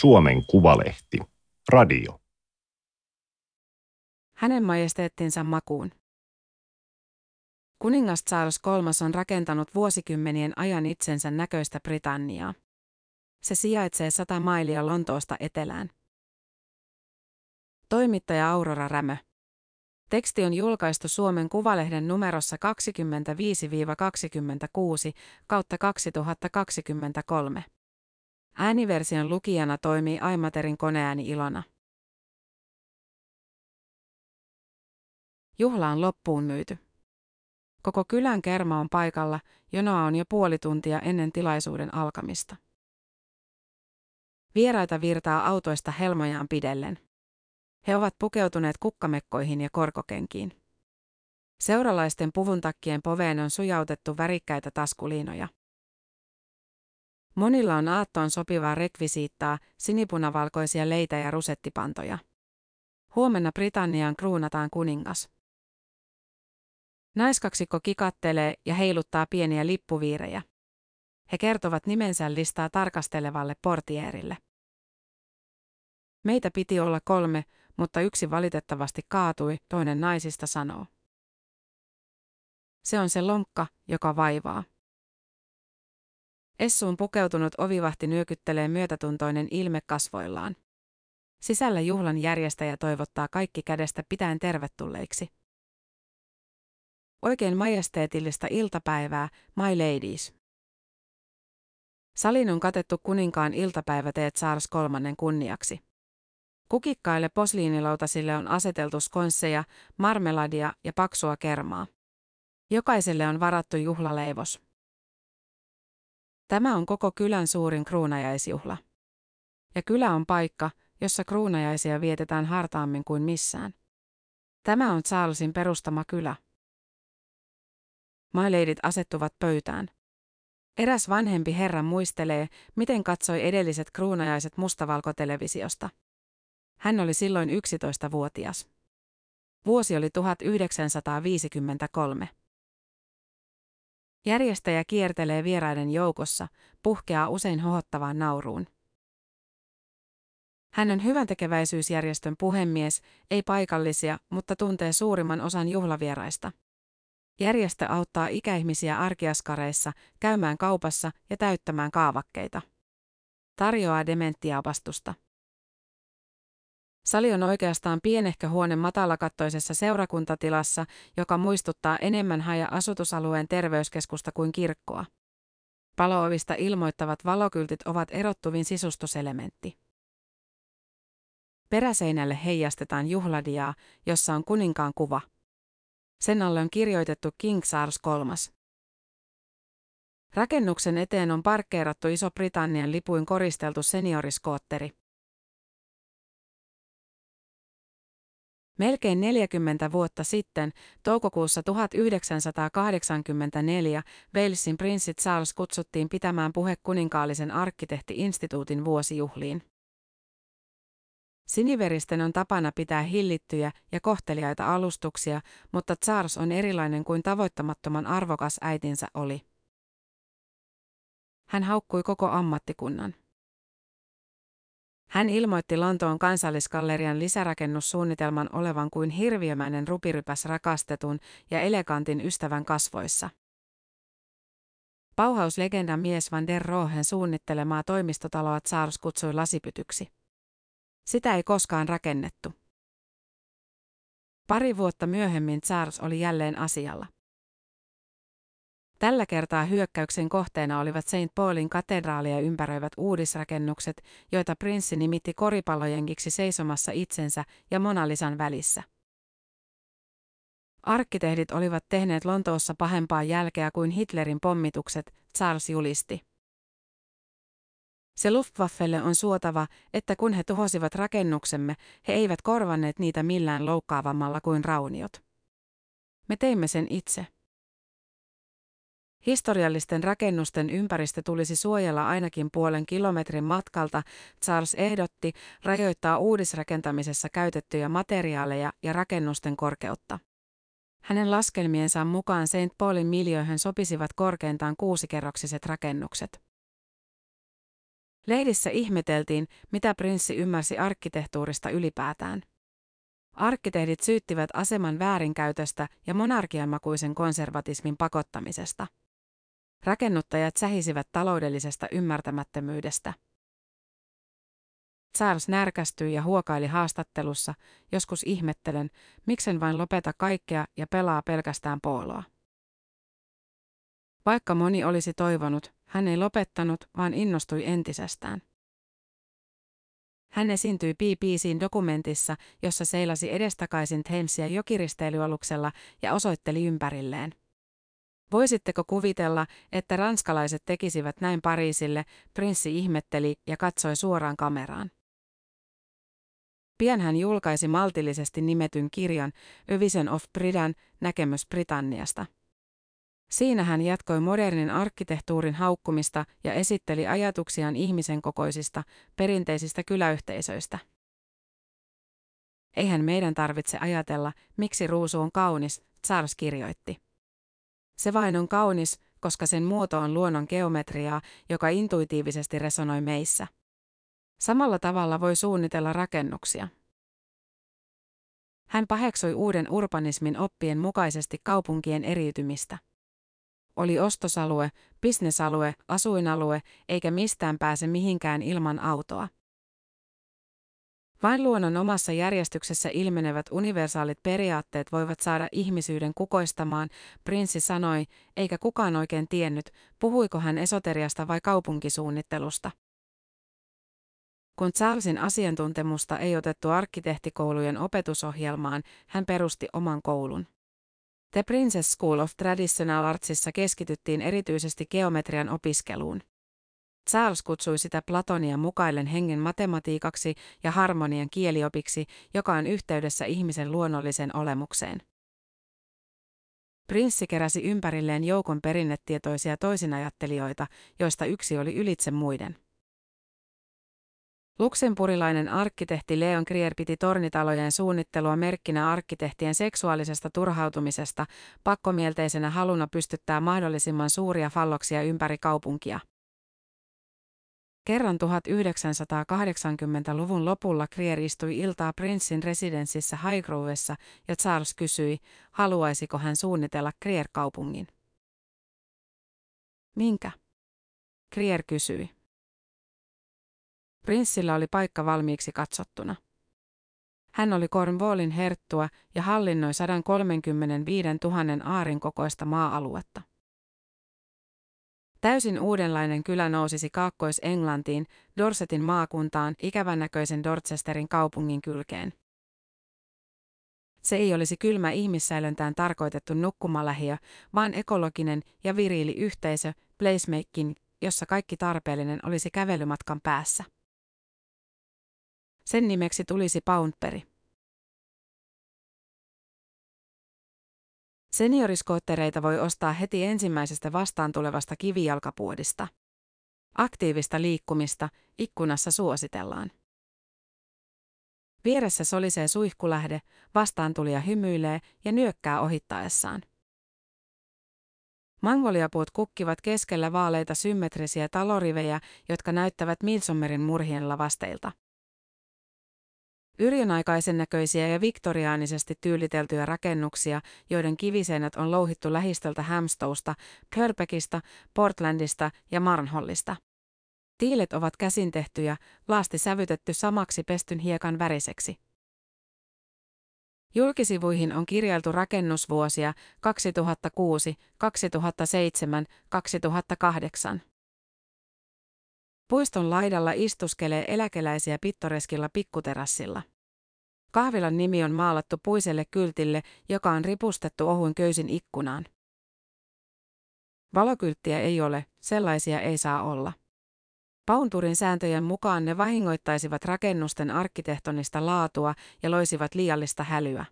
Suomen Kuvalehti. Radio. Hänen majesteettinsa makuun. Kuningas Charles III on rakentanut vuosikymmenien ajan itsensä näköistä Britanniaa. Se sijaitsee sata mailia Lontoosta etelään. Toimittaja Aurora Rämö. Teksti on julkaistu Suomen Kuvalehden numerossa 25-26 kautta 2023. Ääniversion lukijana toimii Aimaterin koneääni Ilona. Juhla on loppuun myyty. Koko kylän kerma on paikalla, jonoa on jo puoli tuntia ennen tilaisuuden alkamista. Vieraita virtaa autoista helmojaan pidellen. He ovat pukeutuneet kukkamekkoihin ja korkokenkiin. Seuralaisten puvuntakkien poveen on sujautettu värikkäitä taskuliinoja. Monilla on aattoon sopivaa rekvisiittaa, sinipunavalkoisia leitä ja rusettipantoja. Huomenna Britanniaan kruunataan kuningas. Naiskaksikko kikattelee ja heiluttaa pieniä lippuviirejä. He kertovat nimensä listaa tarkastelevalle portierille. Meitä piti olla kolme, mutta yksi valitettavasti kaatui, toinen naisista sanoo. Se on se lonkka, joka vaivaa. Essuun pukeutunut ovivahti nyökyttelee myötätuntoinen ilme kasvoillaan. Sisällä juhlan järjestäjä toivottaa kaikki kädestä pitäen tervetulleiksi. Oikein majesteetillista iltapäivää, my ladies. Salin on katettu kuninkaan iltapäiväteet Charles kolmannen kunniaksi. Kukikkaille posliinilautasille on aseteltu skonsseja, marmeladia ja paksua kermaa. Jokaiselle on varattu juhlaleivos. Tämä on koko kylän suurin kruunajaisjuhla. Ja kylä on paikka, jossa kruunajaisia vietetään hartaammin kuin missään. Tämä on Charlesin perustama kylä. Maileidit asettuvat pöytään. Eräs vanhempi herra muistelee, miten katsoi edelliset kruunajaiset mustavalkotelevisiosta. Hän oli silloin 11-vuotias. Vuosi oli 1953. Järjestäjä kiertelee vieraiden joukossa, puhkeaa usein hohottavaan nauruun. Hän on hyväntekeväisyysjärjestön puhemies, ei paikallisia, mutta tuntee suurimman osan juhlavieraista. Järjestö auttaa ikäihmisiä arkiaskareissa, käymään kaupassa ja täyttämään kaavakkeita. Tarjoaa dementiaapastusta. Sali on oikeastaan pienehkö huone matalakattoisessa seurakuntatilassa, joka muistuttaa enemmän haja-asutusalueen terveyskeskusta kuin kirkkoa. Paloovista ilmoittavat valokyltit ovat erottuvin sisustuselementti. Peräseinälle heijastetaan juhladiaa, jossa on kuninkaan kuva. Sen alle on kirjoitettu King Charles III. Rakennuksen eteen on parkkeerattu Iso-Britannian lipuin koristeltu senioriskootteri. Melkein 40 vuotta sitten, toukokuussa 1984, Walesin prinssi Charles kutsuttiin pitämään puhe kuninkaallisen arkkitehti-instituutin vuosijuhliin. Siniveristen on tapana pitää hillittyjä ja kohteliaita alustuksia, mutta Charles on erilainen kuin tavoittamattoman arvokas äitinsä oli. Hän haukkui koko ammattikunnan. Hän ilmoitti Lontoon kansallisgallerian lisärakennussuunnitelman olevan kuin hirviömäinen rupirypäs rakastetun ja elegantin ystävän kasvoissa. Pauhauslegendan mies Van der Rohen suunnittelemaa toimistotaloa Charles kutsui lasipytyksi. Sitä ei koskaan rakennettu. Pari vuotta myöhemmin Charles oli jälleen asialla. Tällä kertaa hyökkäyksen kohteena olivat St. Paulin katedraalia ympäröivät uudisrakennukset, joita prinssi nimitti koripallojenkiksi seisomassa itsensä ja Monalisan välissä. Arkkitehdit olivat tehneet Lontoossa pahempaa jälkeä kuin Hitlerin pommitukset, Charles julisti. Se Luftwaffelle on suotava, että kun he tuhosivat rakennuksemme, he eivät korvanneet niitä millään loukkaavammalla kuin rauniot. Me teimme sen itse. Historiallisten rakennusten ympäristö tulisi suojella ainakin puolen kilometrin matkalta, Charles ehdotti, rajoittaa uudisrakentamisessa käytettyjä materiaaleja ja rakennusten korkeutta. Hänen laskelmiensa mukaan St. Paulin miljöihin sopisivat korkeintaan kuusikerroksiset rakennukset. Lehdissä ihmeteltiin, mitä prinssi ymmärsi arkkitehtuurista ylipäätään. Arkkitehdit syyttivät aseman väärinkäytöstä ja monarkianmakuisen konservatismin pakottamisesta. Rakennuttajat sähisivät taloudellisesta ymmärtämättömyydestä. Charles närkästyi ja huokaili haastattelussa, joskus ihmettelen, miksen vain lopeta kaikkea ja pelaa pelkästään pooloa. Vaikka moni olisi toivonut, hän ei lopettanut, vaan innostui entisestään. Hän esiintyi BBCin dokumentissa, jossa seilasi edestakaisin Thamesia jokiristeilyaluksella ja osoitteli ympärilleen. Voisitteko kuvitella, että ranskalaiset tekisivät näin Pariisille, prinssi ihmetteli ja katsoi suoraan kameraan. Pian hän julkaisi maltillisesti nimetyn kirjan A Vision of Britain, näkemys Britanniasta. Siinä hän jatkoi modernin arkkitehtuurin haukkumista ja esitteli ajatuksiaan ihmisen kokoisista, perinteisistä kyläyhteisöistä. Eihän meidän tarvitse ajatella, miksi ruusu on kaunis, Charles kirjoitti. Se vain on kaunis, koska sen muoto on luonnon geometriaa, joka intuitiivisesti resonoi meissä. Samalla tavalla voi suunnitella rakennuksia. Hän paheksoi uuden urbanismin oppien mukaisesti kaupunkien eriytymistä. Oli ostosalue, bisnesalue, asuinalue, eikä mistään pääse mihinkään ilman autoa. Vain luonnon omassa järjestyksessä ilmenevät universaalit periaatteet voivat saada ihmisyyden kukoistamaan, prinssi sanoi, eikä kukaan oikein tiennyt, puhuiko hän esoteriasta vai kaupunkisuunnittelusta. Kun Charlesin asiantuntemusta ei otettu arkkitehtikoulujen opetusohjelmaan, hän perusti oman koulun. The Princess School of Traditional Artsissa keskityttiin erityisesti geometrian opiskeluun. Charles kutsui sitä Platonia mukaillen hengen matematiikaksi ja harmonian kieliopiksi, joka on yhteydessä ihmisen luonnolliseen olemukseen. Prinssi keräsi ympärilleen joukon perinnetietoisia toisinajattelijoita, joista yksi oli ylitse muiden. Luxemburilainen arkkitehti Leon Krier piti tornitalojen suunnittelua merkkinä arkkitehtien seksuaalisesta turhautumisesta, pakkomielteisenä haluna pystyttää mahdollisimman suuria falloksia ympäri kaupunkia. Kerran 1980-luvun lopulla Krier istui iltaa Prinssin residenssissä Highgrovessa ja Charles kysyi, haluaisiko hän suunnitella Krier-kaupungin. Minkä? Krier kysyi. Prinssillä oli paikka valmiiksi katsottuna. Hän oli Cornwallin herttua ja hallinnoi 135 000 aarin kokoista maa-aluetta. Täysin uudenlainen kylä nousisi Kaakkois-Englantiin, Dorsetin maakuntaan, ikävän näköisen Dorchesterin kaupungin kylkeen. Se ei olisi kylmä ihmissäilöntään tarkoitettu nukkumalähiö, vaan ekologinen ja viriili yhteisö, placemaking, jossa kaikki tarpeellinen olisi kävelymatkan päässä. Sen nimeksi tulisi Poundperi. Senioriskoottereita voi ostaa heti ensimmäisestä vastaan tulevasta kivijalkapuodista. Aktiivista liikkumista ikkunassa suositellaan. Vieressä solisee suihkulähde, vastaan tulija hymyilee ja nyökkää ohittaessaan. Mangoliapuut kukkivat keskellä vaaleita symmetrisiä talorivejä, jotka näyttävät Midsommerin murhien lavasteilta. Yrjönaikaisen näköisiä ja viktoriaanisesti tyyliteltyjä rakennuksia, joiden kiviseinät on louhittu lähistöltä Hamstowsta, Purbeckista, Portlandista ja Marnhollista. Tiilet ovat käsin tehtyjä, laasti sävytetty samaksi pestyn hiekan väriseksi. Julkisivuihin on kirjailtu rakennusvuosia 2006, 2007, 2008. Puiston laidalla istuskelee eläkeläisiä pittoreskilla pikkuterassilla. Kahvilan nimi on maalattu puiselle kyltille, joka on ripustettu ohun köysin ikkunaan. Valokylttiä ei ole, sellaisia ei saa olla. Paunturin sääntöjen mukaan ne vahingoittaisivat rakennusten arkkitehtonista laatua ja loisivat liiallista hälyä.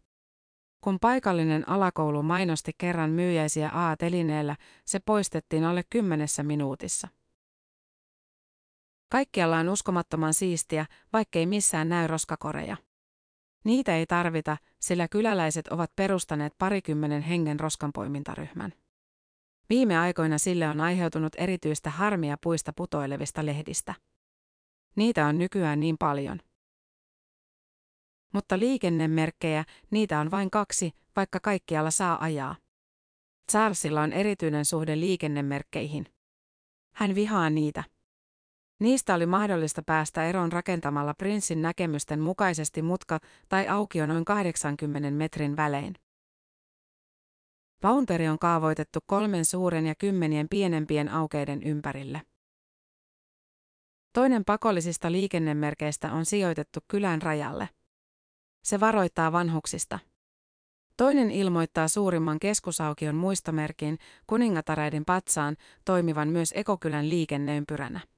Kun paikallinen alakoulu mainosti kerran myyjäisiä A-telineellä, se poistettiin alle kymmenessä minuutissa. Kaikkialla on uskomattoman siistiä, vaikkei missään näy roskakoreja. Niitä ei tarvita, sillä kyläläiset ovat perustaneet parikymmenen hengen roskanpoimintaryhmän. Viime aikoina sille on aiheutunut erityistä harmia puista putoilevista lehdistä. Niitä on nykyään niin paljon. Mutta liikennemerkkejä, niitä on vain kaksi, vaikka kaikkialla saa ajaa. Charlesilla on erityinen suhde liikennemerkkeihin. Hän vihaa niitä. Niistä oli mahdollista päästä eroon rakentamalla prinssin näkemysten mukaisesti mutka tai aukio noin 80 metrin välein. Paunteri on kaavoitettu kolmen suuren ja kymmenien pienempien aukeiden ympärille. Toinen pakollisista liikennemerkeistä on sijoitettu kylän rajalle. Se varoittaa vanhuksista. Toinen ilmoittaa suurimman keskusaukion muistomerkin kuningatareiden patsaan toimivan myös ekokylän liikenneympyränä.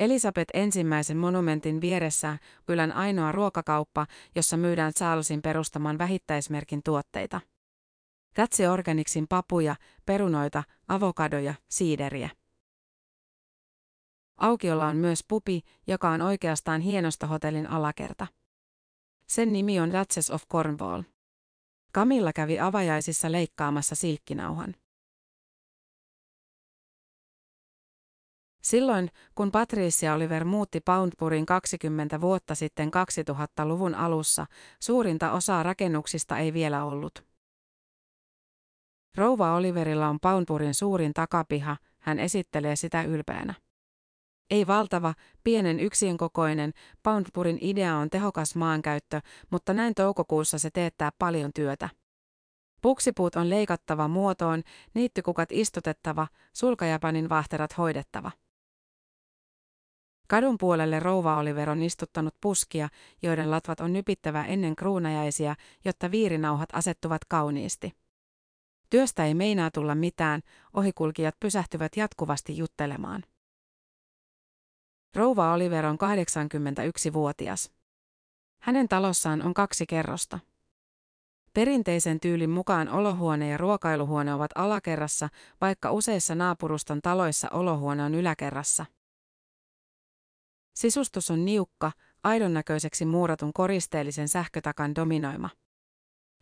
Elisabeth ensimmäisen monumentin vieressä kylän ainoa ruokakauppa, jossa myydään Charlesin perustaman vähittäismerkin tuotteita. Katse Organiksin papuja, perunoita, avokadoja, siideriä. Aukiolla on myös pupi, joka on oikeastaan hienosta hotellin alakerta. Sen nimi on Duchess of Cornwall. Camilla kävi avajaisissa leikkaamassa silkkinauhan. Silloin, kun Patricia Oliver muutti Poundburin 20 vuotta sitten 2000-luvun alussa, suurinta osaa rakennuksista ei vielä ollut. Rouva Oliverilla on Poundburin suurin takapiha, hän esittelee sitä ylpeänä. Ei valtava, pienen yksin kokoinen, idea on tehokas maankäyttö, mutta näin toukokuussa se teettää paljon työtä. Puksipuut on leikattava muotoon, niittykukat istutettava, sulkajapanin vahterat hoidettava. Kadun puolelle rouva Oliver on istuttanut puskia, joiden latvat on nypittävä ennen kruunajaisia, jotta viirinauhat asettuvat kauniisti. Työstä ei meinaa tulla mitään, ohikulkijat pysähtyvät jatkuvasti juttelemaan. Rouva Oliver on 81-vuotias. Hänen talossaan on kaksi kerrosta. Perinteisen tyylin mukaan olohuone ja ruokailuhuone ovat alakerrassa, vaikka useissa naapuruston taloissa olohuone on yläkerrassa. Sisustus on niukka, aidon näköiseksi muuratun koristeellisen sähkötakan dominoima.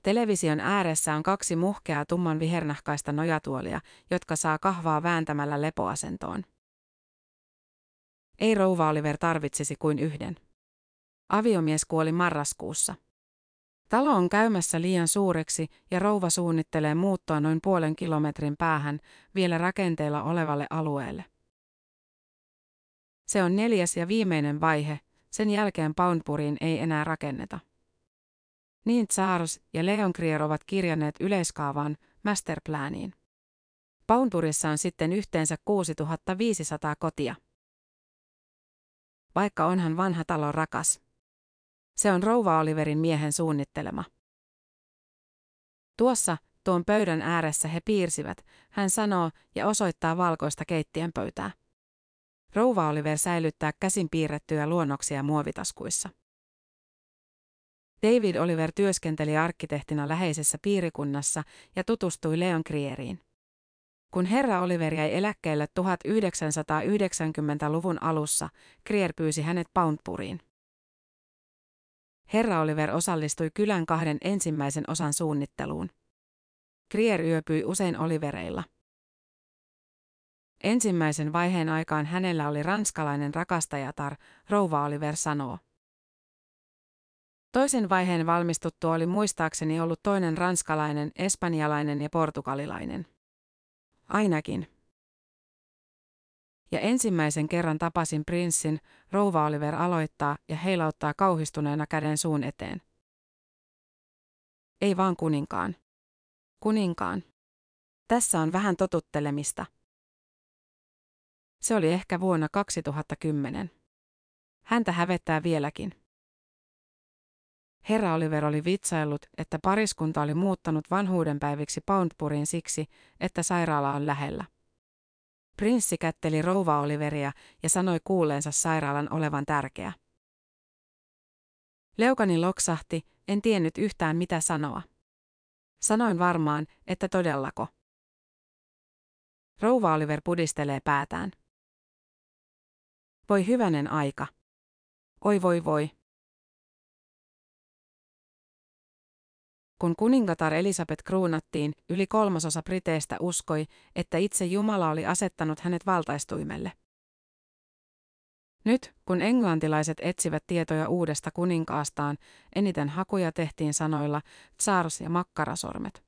Television ääressä on kaksi muhkeaa tumman vihernahkaista nojatuolia, jotka saa kahvaa vääntämällä lepoasentoon. Ei rouva Oliver tarvitsisi kuin yhden. Aviomies kuoli marraskuussa. Talo on käymässä liian suureksi ja rouva suunnittelee muuttoa noin puolen kilometrin päähän vielä rakenteella olevalle alueelle. Se on neljäs ja viimeinen vaihe, sen jälkeen Poundburiin ei enää rakenneta. Niin Charles ja Leon Krier ovat kirjanneet yleiskaavaan, masterplaniin. Poundburissa on sitten yhteensä 6500 kotia. Vaikka onhan vanha talo rakas. Se on rouva Oliverin miehen suunnittelema. Tuossa, tuon pöydän ääressä he piirsivät, hän sanoo ja osoittaa valkoista keittiön pöytää. Rouva Oliver säilyttää käsin piirrettyjä luonnoksia muovitaskuissa. David Oliver työskenteli arkkitehtina läheisessä piirikunnassa ja tutustui Leon Krieriin. Kun herra Oliver jäi eläkkeelle 1990-luvun alussa, Krier pyysi hänet Poundpuriin. Herra Oliver osallistui kylän kahden ensimmäisen osan suunnitteluun. Krier yöpyi usein Olivereilla. Ensimmäisen vaiheen aikaan hänellä oli ranskalainen rakastajatar, rouva Oliver sanoo. Toisen vaiheen valmistuttu oli muistaakseni ollut toinen ranskalainen, espanjalainen ja portugalilainen. Ainakin. Ja ensimmäisen kerran tapasin prinssin, rouva Oliver aloittaa ja heilauttaa kauhistuneena käden suun eteen. Ei vaan kuninkaan. Kuninkaan. Tässä on vähän totuttelemista. Se oli ehkä vuonna 2010. Häntä hävettää vieläkin. Herra Oliver oli vitsaillut, että pariskunta oli muuttanut vanhuudenpäiviksi Poundpuriin siksi, että sairaala on lähellä. Prinssi kätteli rouva Oliveria ja sanoi kuulleensa sairaalan olevan tärkeä. Leukani loksahti, en tiennyt yhtään mitä sanoa. Sanoin varmaan, että todellako. Rouva Oliver pudistelee päätään. Voi hyvänen aika. Oi voi voi. Kun kuningatar Elisabeth kruunattiin, yli kolmasosa briteistä uskoi, että itse Jumala oli asettanut hänet valtaistuimelle. Nyt, kun englantilaiset etsivät tietoja uudesta kuninkaastaan, eniten hakuja tehtiin sanoilla Charles ja makkarasormet.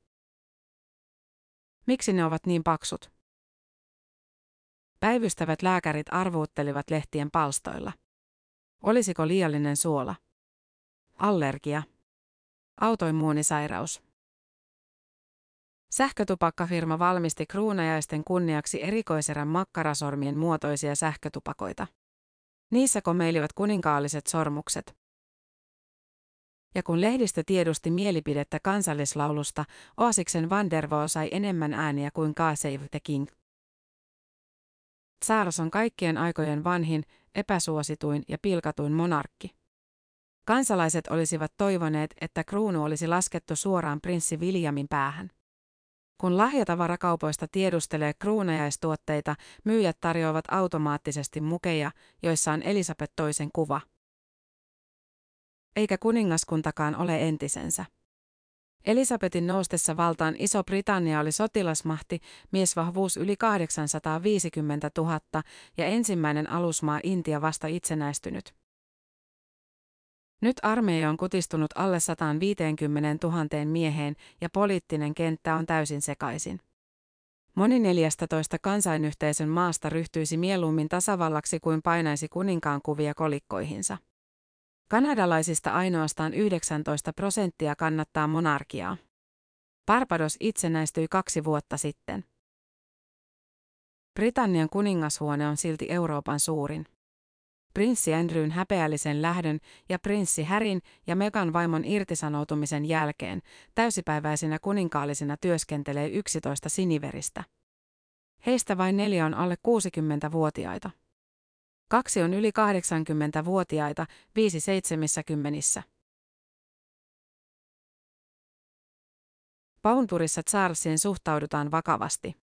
Miksi ne ovat niin paksut? Päivystävät lääkärit arvuuttelivat lehtien palstoilla. Olisiko liiallinen suola? Allergia. Autoimmuunisairaus. Sähkötupakkafirma valmisti kruunajaisten kunniaksi erikoiserän makkarasormien muotoisia sähkötupakoita. Niissä komeilivat kuninkaalliset sormukset. Ja kun lehdistö tiedusti mielipidettä kansallislaulusta, Oasiksen Van sai enemmän ääniä kuin Save the King. Charles on kaikkien aikojen vanhin, epäsuosituin ja pilkatuin monarkki. Kansalaiset olisivat toivoneet, että kruunu olisi laskettu suoraan prinssi Williamin päähän. Kun lahjatavarakaupoista tiedustelee kruunajaistuotteita, myyjät tarjoavat automaattisesti mukeja, joissa on Elisabeth toisen kuva. Eikä kuningaskuntakaan ole entisensä. Elisabetin noustessa valtaan Iso-Britannia oli sotilasmahti, miesvahvuus yli 850 000 ja ensimmäinen alusmaa Intia vasta itsenäistynyt. Nyt armeija on kutistunut alle 150 000 mieheen ja poliittinen kenttä on täysin sekaisin. Moni 14 kansainyhteisön maasta ryhtyisi mieluummin tasavallaksi kuin painaisi kuninkaan kuvia kolikkoihinsa. Kanadalaisista ainoastaan 19 prosenttia kannattaa monarkiaa. Barbados itsenäistyi kaksi vuotta sitten. Britannian kuningashuone on silti Euroopan suurin. Prinssi Andrewn häpeällisen lähdön ja prinssi Härin ja Megan vaimon irtisanoutumisen jälkeen täysipäiväisinä kuninkaallisina työskentelee 11 siniveristä. Heistä vain neljä on alle 60-vuotiaita. Kaksi on yli 80-vuotiaita, viisi seitsemässä Paunpurissa Charlesin suhtaudutaan vakavasti.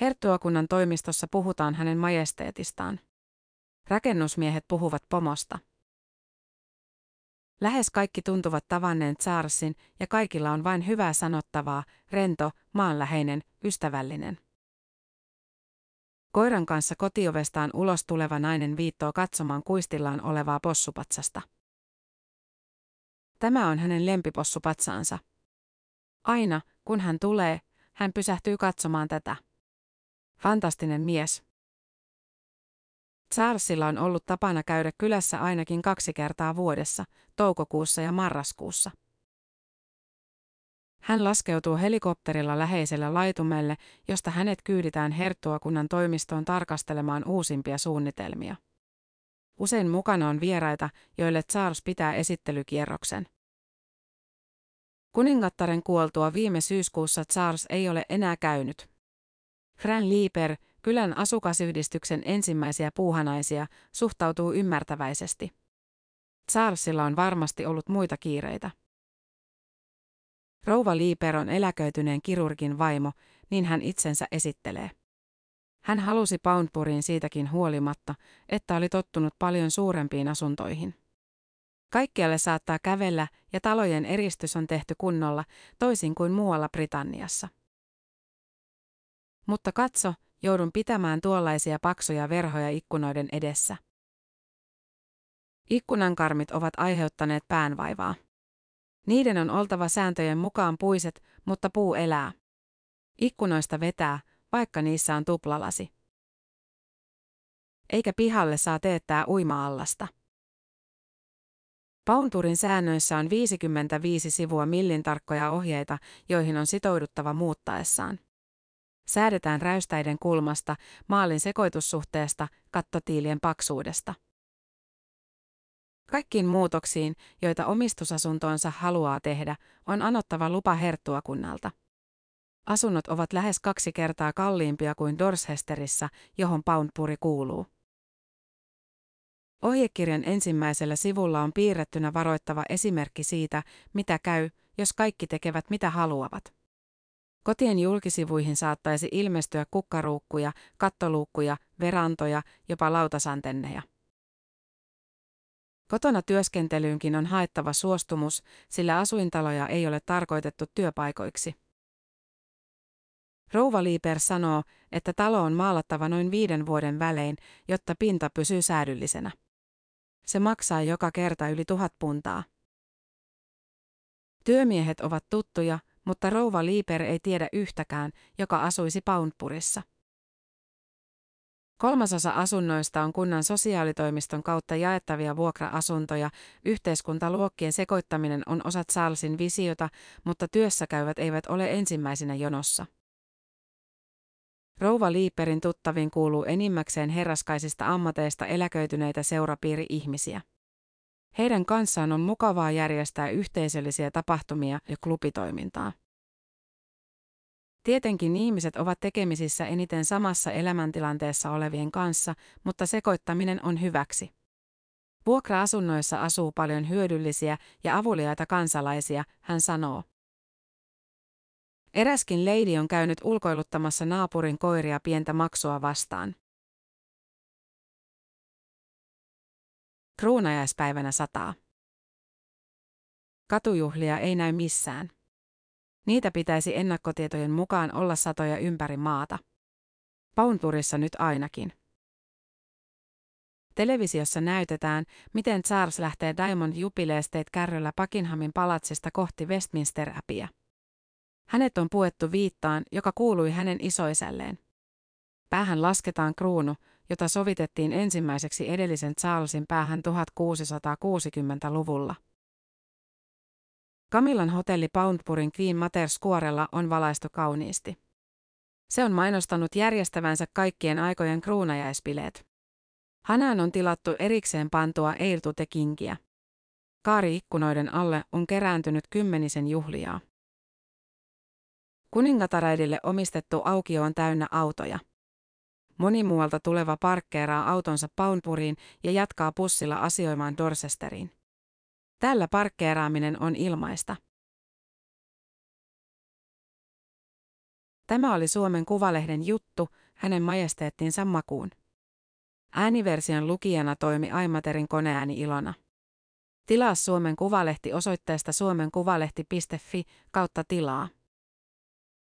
Herttuakunnan toimistossa puhutaan hänen majesteetistaan. Rakennusmiehet puhuvat pomosta. Lähes kaikki tuntuvat tavanneen Charlesin ja kaikilla on vain hyvää sanottavaa, rento, maanläheinen, ystävällinen. Koiran kanssa kotiovestaan ulos tuleva nainen viittoo katsomaan kuistillaan olevaa possupatsasta. Tämä on hänen lempipossupatsaansa. Aina, kun hän tulee, hän pysähtyy katsomaan tätä. Fantastinen mies. Charlesilla on ollut tapana käydä kylässä ainakin kaksi kertaa vuodessa, toukokuussa ja marraskuussa. Hän laskeutuu helikopterilla läheiselle laitumelle, josta hänet kyyditään herttuakunnan toimistoon tarkastelemaan uusimpia suunnitelmia. Usein mukana on vieraita, joille Charles pitää esittelykierroksen. Kuningattaren kuoltua viime syyskuussa Charles ei ole enää käynyt. Fran Lieber, kylän asukasyhdistyksen ensimmäisiä puuhanaisia, suhtautuu ymmärtäväisesti. Charlesilla on varmasti ollut muita kiireitä. Rouva Lieber on eläköityneen kirurgin vaimo, niin hän itsensä esittelee. Hän halusi Poundpuriin siitäkin huolimatta, että oli tottunut paljon suurempiin asuntoihin. Kaikkialle saattaa kävellä ja talojen eristys on tehty kunnolla, toisin kuin muualla Britanniassa. Mutta katso, joudun pitämään tuollaisia paksuja verhoja ikkunoiden edessä. Ikkunankarmit ovat aiheuttaneet päänvaivaa. Niiden on oltava sääntöjen mukaan puiset, mutta puu elää. Ikkunoista vetää, vaikka niissä on tuplalasi. Eikä pihalle saa teettää uima-allasta. Paunturin säännöissä on 55 sivua millin tarkkoja ohjeita, joihin on sitouduttava muuttaessaan. Säädetään räystäiden kulmasta, maalin sekoitussuhteesta, kattotiilien paksuudesta. Kaikkiin muutoksiin, joita omistusasuntoonsa haluaa tehdä, on anottava lupa herttuakunnalta. Asunnot ovat lähes kaksi kertaa kalliimpia kuin Dorchesterissä, johon Poundpuri kuuluu. Ohjekirjan ensimmäisellä sivulla on piirrettynä varoittava esimerkki siitä, mitä käy, jos kaikki tekevät mitä haluavat. Kotien julkisivuihin saattaisi ilmestyä kukkaruukkuja, kattoluukkuja, verantoja, jopa lautasantenneja. Kotona työskentelyynkin on haettava suostumus, sillä asuintaloja ei ole tarkoitettu työpaikoiksi. Rouva Liiper sanoo, että talo on maalattava noin viiden vuoden välein, jotta pinta pysyy säädyllisenä. Se maksaa joka kerta yli tuhat puntaa. Työmiehet ovat tuttuja, mutta rouva Liiper ei tiedä yhtäkään, joka asuisi Poundpurissa. Kolmasosa asunnoista on kunnan sosiaalitoimiston kautta jaettavia vuokra-asuntoja. Yhteiskuntaluokkien sekoittaminen on osa Charlesin visiota, mutta työssäkäyvät eivät ole ensimmäisinä jonossa. Rouva Liiperin tuttaviin kuuluu enimmäkseen herraskaisista ammateista eläköityneitä seurapiiri-ihmisiä. Heidän kanssaan on mukavaa järjestää yhteisöllisiä tapahtumia ja klubitoimintaa. Tietenkin ihmiset ovat tekemisissä eniten samassa elämäntilanteessa olevien kanssa, mutta sekoittaminen on hyväksi. Vuokra-asunnoissa asuu paljon hyödyllisiä ja avuliaita kansalaisia, hän sanoo. Eräskin leidi on käynyt ulkoiluttamassa naapurin koiria pientä maksua vastaan. Kruunajaispäivänä sataa. Katujuhlia ei näy missään. Niitä pitäisi ennakkotietojen mukaan olla satoja ympäri maata. Paunturissa nyt ainakin. Televisiossa näytetään, miten Charles lähtee Diamond Jubileesteet kärryllä Buckinghamin palatsista kohti Westminster Abbeyä. Hänet on puettu viittaan, joka kuului hänen isoisälleen. Päähän lasketaan kruunu, jota sovitettiin ensimmäiseksi edellisen Charlesin päähän 1660-luvulla. Camillan hotelli Poundpurin Queen Mater Squarella on valaistu kauniisti. Se on mainostanut järjestävänsä kaikkien aikojen kruunajaispileet. Hanaan on tilattu erikseen pantua Eirtute Kingiä. Kaari-ikkunoiden alle on kerääntynyt kymmenisen juhliaa. Kuningatareidille omistettu aukio on täynnä autoja. Moni muualta tuleva parkkeeraa autonsa Poundpuriin ja jatkaa pussilla asioimaan Dorchesteriin. Tällä parkkeeraaminen on ilmaista. Tämä oli Suomen Kuvalehden juttu, hänen majesteettinsa makuun. Ääniversion lukijana toimi Aimaterin koneääni Ilona. Tilaa Suomen Kuvalehti osoitteesta suomenkuvalehti.fi kautta tilaa.